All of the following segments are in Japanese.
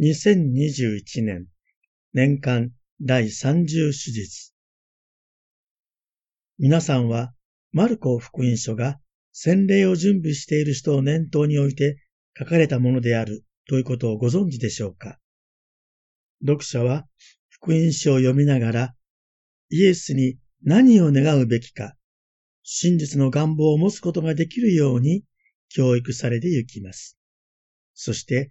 2021年年間第30手術皆さんはマルコ福音書が洗礼を準備している人を念頭に置いて書かれたものであるということをご存知でしょうか読者は福音書を読みながらイエスに何を願うべきか真実の願望を持つことができるように教育されてゆきます。そして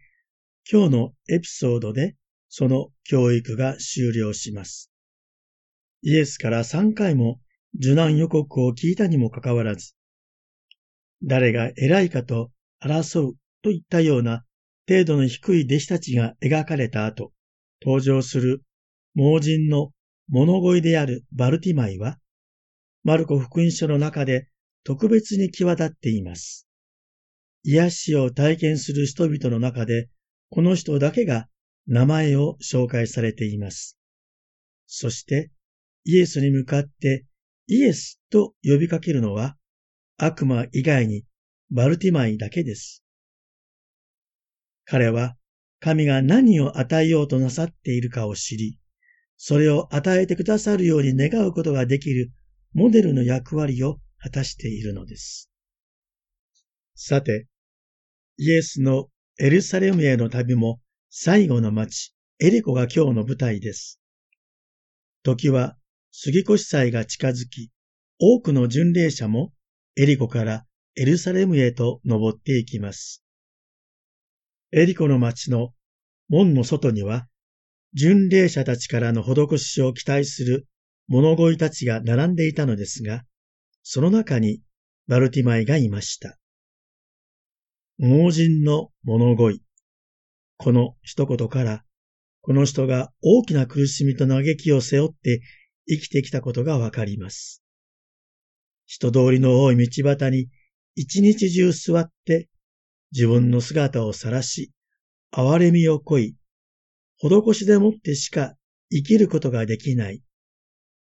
今日のエピソードでその教育が終了します。イエスから3回も受難予告を聞いたにもかかわらず、誰が偉いかと争うといったような程度の低い弟子たちが描かれた後、登場する盲人の物乞いであるバルティマイは、マルコ福音書の中で特別に際立っています。癒しを体験する人々の中で、この人だけが名前を紹介されています。そして、イエスに向かってイエスと呼びかけるのは、悪魔以外にバルティマイだけです。彼は神が何を与えようとなさっているかを知り、それを与えてくださるように願うことができるモデルの役割を果たしているのです。さて、イエスのエルサレムへの旅も最後の町、エリコが今日の舞台です。時は杉越祭が近づき、多くの巡礼者もエリコからエルサレムへと登っていきます。エリコの町の門の外には、巡礼者たちからの施しを期待する物乞いたちが並んでいたのですが、その中にバルティマイがいました。盲人の物乞い。この一言から、この人が大きな苦しみと嘆きを背負って生きてきたことがわかります。人通りの多い道端に一日中座って自分の姿を晒し、憐れみをこい、施しでもってしか生きることができない。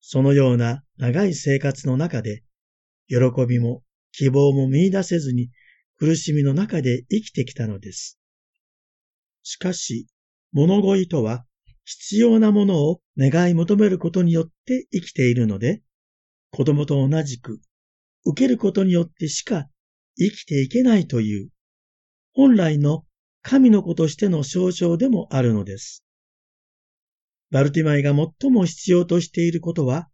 そのような長い生活の中で、喜びも希望も見出せずに苦しみの中で生きてきたのです。しかし、物乞いとは必要なものを願い求めることによって生きているので、子供と同じく受けることによってしか生きていけないという、本来の神の子としての象徴でもあるのです。バルティマイが最も必要としていることは、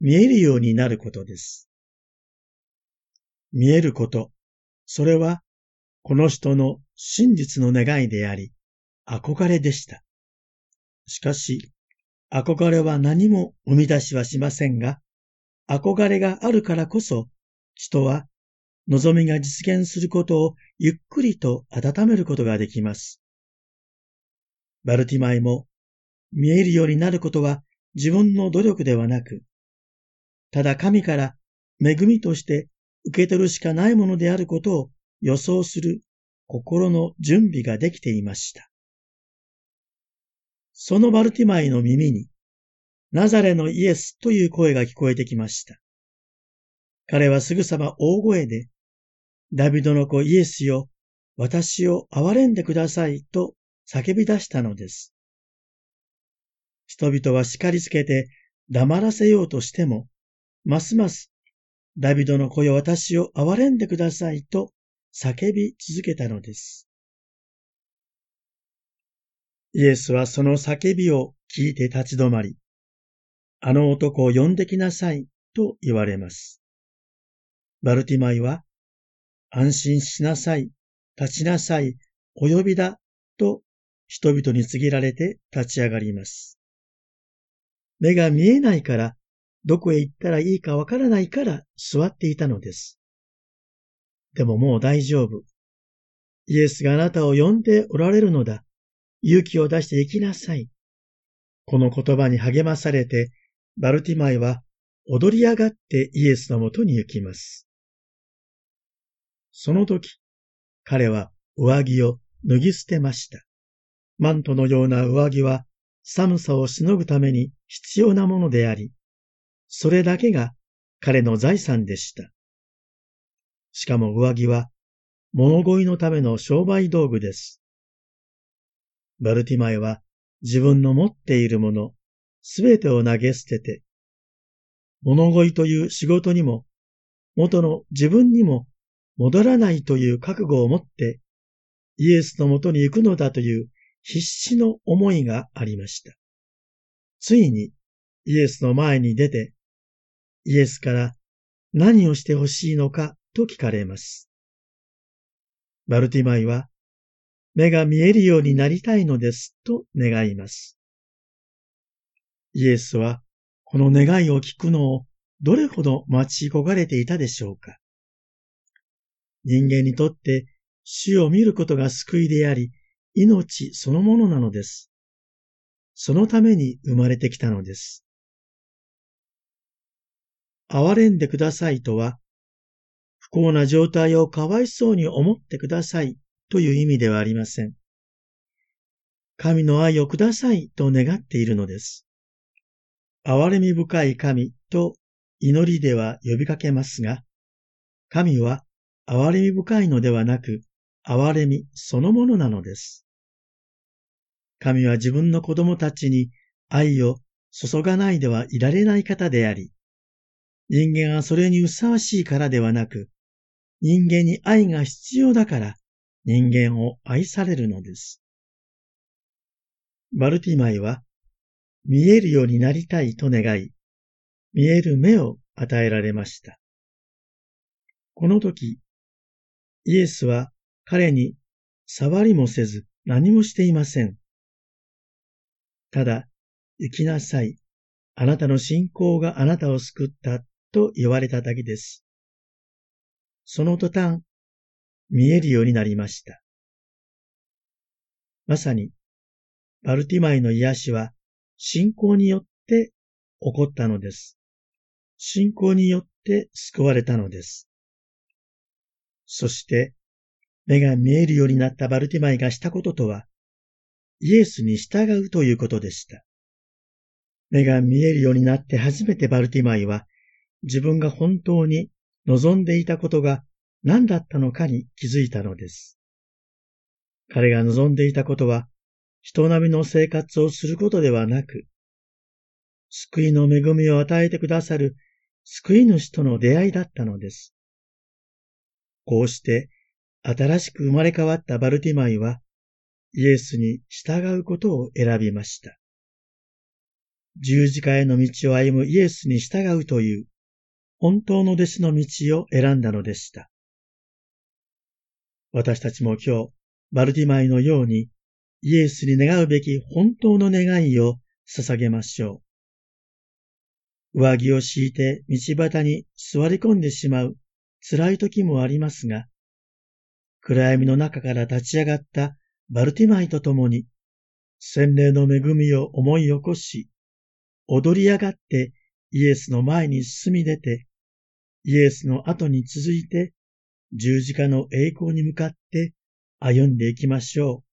見えるようになることです。見えること、それは、この人の真実の願いであり、憧れでした。しかし、憧れは何も生み出しはしませんが、憧れがあるからこそ、人は望みが実現することをゆっくりと温めることができます。バルティマイも見えるようになることは自分の努力ではなく、ただ神から恵みとして受け取るしかないものであることを予想する心の準備ができていました。そのバルティマイの耳に、ナザレのイエスという声が聞こえてきました。彼はすぐさま大声で、ダビドの子イエスよ、私を憐れんでくださいと叫び出したのです。人々は叱りつけて黙らせようとしても、ますますダビドの子よ私を憐れんでくださいと叫び続けたのです。イエスはその叫びを聞いて立ち止まり、あの男を呼んできなさいと言われます。バルティマイは、安心しなさい、立ちなさい、お呼びだと人々に告げられて立ち上がります。目が見えないから、どこへ行ったらいいかわからないから座っていたのです。でももう大丈夫。イエスがあなたを呼んでおられるのだ。勇気を出して行きなさい。この言葉に励まされて、バルティマイは踊り上がってイエスのもとに行きます。その時、彼は上着を脱ぎ捨てました。マントのような上着は寒さをしのぐために必要なものであり、それだけが彼の財産でした。しかも上着は物乞いのための商売道具です。バルティマイは自分の持っているもの、すべてを投げ捨てて、物乞いという仕事にも、元の自分にも戻らないという覚悟を持ってイエスのもとに行くのだという必死の思いがありました。ついにイエスの前に出て、イエスから何をしてほしいのかと聞かれます。バルティマイは、目が見えるようになりたいのですと願います。イエスはこの願いを聞くのをどれほど待ち焦がれていたでしょうか。人間にとって死を見ることが救いであり、命そのものなのです。そのために生まれてきたのです。憐れんでくださいとは、不幸な状態をかわいそうに思ってくださいという意味ではありません。神の愛をくださいと願っているのです。憐れみ深い神と祈りでは呼びかけますが、神は憐れみ深いのではなく、憐れみそのものなのです。神は自分の子供たちに愛を注がないではいられない方であり、人間はそれにふさわしいからではなく、人間に愛が必要だから人間を愛されるのです。バルティマイは見えるようになりたいと願い、見える目を与えられました。この時、イエスは彼に触りもせず何もしていません。ただ、行きなさい。あなたの信仰があなたを救ったと言われただけです。その途端、見えるようになりました。まさに、バルティマイの癒しは信仰によって起こったのです。信仰によって救われたのです。そして、目が見えるようになったバルティマイがしたこととは、イエスに従うということでした。目が見えるようになって初めてバルティマイは、自分が本当に望んでいたことが何だったのかに気づいたのです。彼が望んでいたことは、人並みの生活をすることではなく、救いの恵みを与えてくださる救い主との出会いだったのです。こうして新しく生まれ変わったバルティマイは、イエスに従うことを選びました。十字架への道を歩むイエスに従うという、本当の弟子の道を選んだのでした。私たちも今日、バルティマイのように、イエスに願うべき本当の願いを捧げましょう。上着を敷いて道端に座り込んでしまう辛い時もありますが、暗闇の中から立ち上がったバルティマイと共に、洗礼の恵みを思い起こし、踊り上がってイエスの前に進み出て、イエスの後に続いて十字架の栄光に向かって歩んでいきましょう。